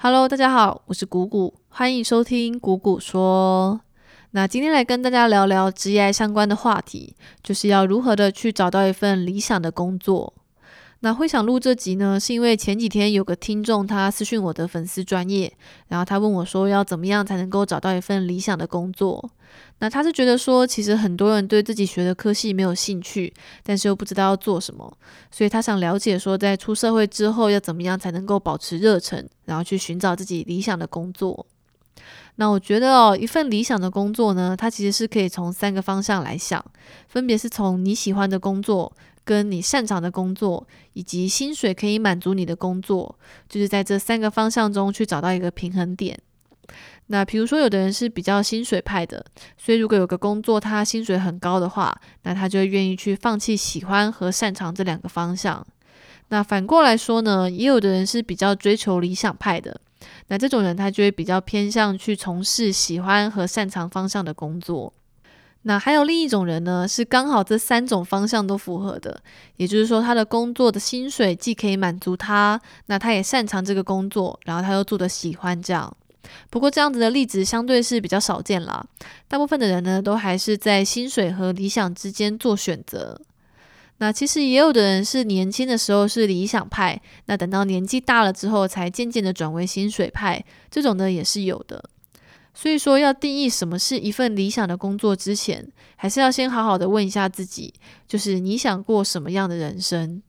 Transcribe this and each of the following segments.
Hello，大家好，我是谷谷，欢迎收听谷谷说。那今天来跟大家聊聊职业相关的话题，就是要如何的去找到一份理想的工作。那会想录这集呢，是因为前几天有个听众他私讯我的粉丝专业，然后他问我说要怎么样才能够找到一份理想的工作。那他是觉得说，其实很多人对自己学的科系没有兴趣，但是又不知道要做什么，所以他想了解说，在出社会之后要怎么样才能够保持热忱，然后去寻找自己理想的工作。那我觉得哦，一份理想的工作呢，它其实是可以从三个方向来想，分别是从你喜欢的工作。跟你擅长的工作，以及薪水可以满足你的工作，就是在这三个方向中去找到一个平衡点。那比如说，有的人是比较薪水派的，所以如果有个工作他薪水很高的话，那他就愿意去放弃喜欢和擅长这两个方向。那反过来说呢，也有的人是比较追求理想派的，那这种人他就会比较偏向去从事喜欢和擅长方向的工作。那还有另一种人呢，是刚好这三种方向都符合的，也就是说，他的工作的薪水既可以满足他，那他也擅长这个工作，然后他又做的喜欢这样。不过这样子的例子相对是比较少见啦，大部分的人呢，都还是在薪水和理想之间做选择。那其实也有的人是年轻的时候是理想派，那等到年纪大了之后，才渐渐的转为薪水派，这种呢也是有的。所以说，要定义什么是一份理想的工作之前，还是要先好好的问一下自己，就是你想过什么样的人生？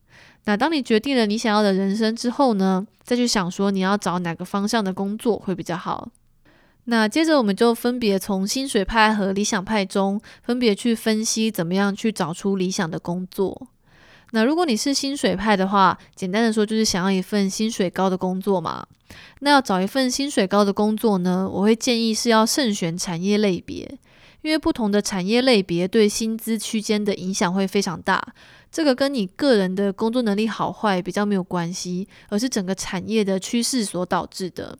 那当你决定了你想要的人生之后呢，再去想说你要找哪个方向的工作会比较好。那接着我们就分别从薪水派和理想派中分别去分析，怎么样去找出理想的工作。那如果你是薪水派的话，简单的说就是想要一份薪水高的工作嘛。那要找一份薪水高的工作呢，我会建议是要慎选产业类别，因为不同的产业类别对薪资区间的影响会非常大。这个跟你个人的工作能力好坏比较没有关系，而是整个产业的趋势所导致的。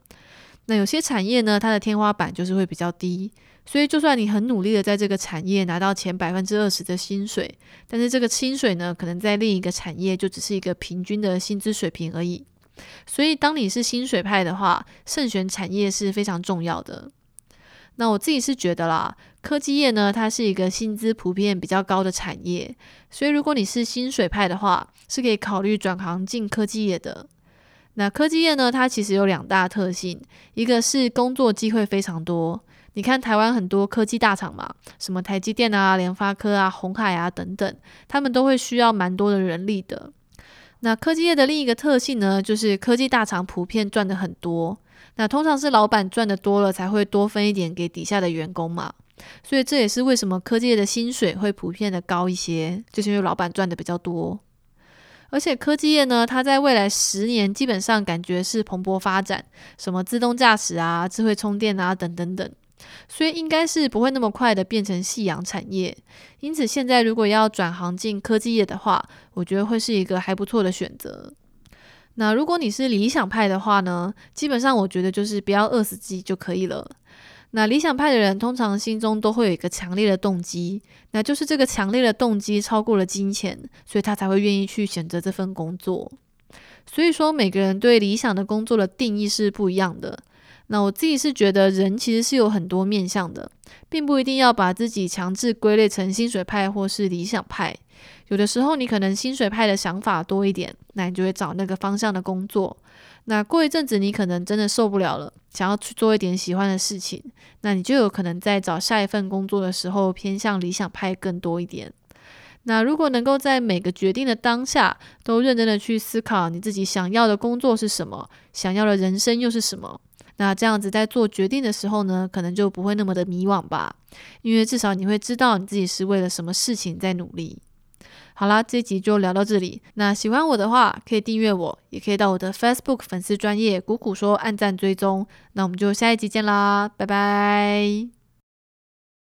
那有些产业呢，它的天花板就是会比较低。所以，就算你很努力的在这个产业拿到前百分之二十的薪水，但是这个薪水呢，可能在另一个产业就只是一个平均的薪资水平而已。所以，当你是薪水派的话，慎选产业是非常重要的。那我自己是觉得啦，科技业呢，它是一个薪资普遍比较高的产业，所以如果你是薪水派的话，是可以考虑转行进科技业的。那科技业呢，它其实有两大特性，一个是工作机会非常多。你看台湾很多科技大厂嘛，什么台积电啊、联发科啊、红海啊等等，他们都会需要蛮多的人力的。那科技业的另一个特性呢，就是科技大厂普遍赚的很多，那通常是老板赚的多了，才会多分一点给底下的员工嘛。所以这也是为什么科技业的薪水会普遍的高一些，就是因为老板赚的比较多。而且科技业呢，它在未来十年基本上感觉是蓬勃发展，什么自动驾驶啊、智慧充电啊等等等。所以应该是不会那么快的变成夕阳产业，因此现在如果要转行进科技业的话，我觉得会是一个还不错的选择。那如果你是理想派的话呢，基本上我觉得就是不要饿死自己就可以了。那理想派的人通常心中都会有一个强烈的动机，那就是这个强烈的动机超过了金钱，所以他才会愿意去选择这份工作。所以说每个人对理想的工作的定义是不一样的。那我自己是觉得人其实是有很多面向的，并不一定要把自己强制归类成薪水派或是理想派。有的时候你可能薪水派的想法多一点，那你就会找那个方向的工作。那过一阵子你可能真的受不了了，想要去做一点喜欢的事情，那你就有可能在找下一份工作的时候偏向理想派更多一点。那如果能够在每个决定的当下都认真的去思考你自己想要的工作是什么，想要的人生又是什么。那这样子在做决定的时候呢，可能就不会那么的迷惘吧，因为至少你会知道你自己是为了什么事情在努力。好啦，这集就聊到这里。那喜欢我的话，可以订阅我，也可以到我的 Facebook 粉丝专业“谷谷说”按赞追踪。那我们就下一集见啦，拜拜。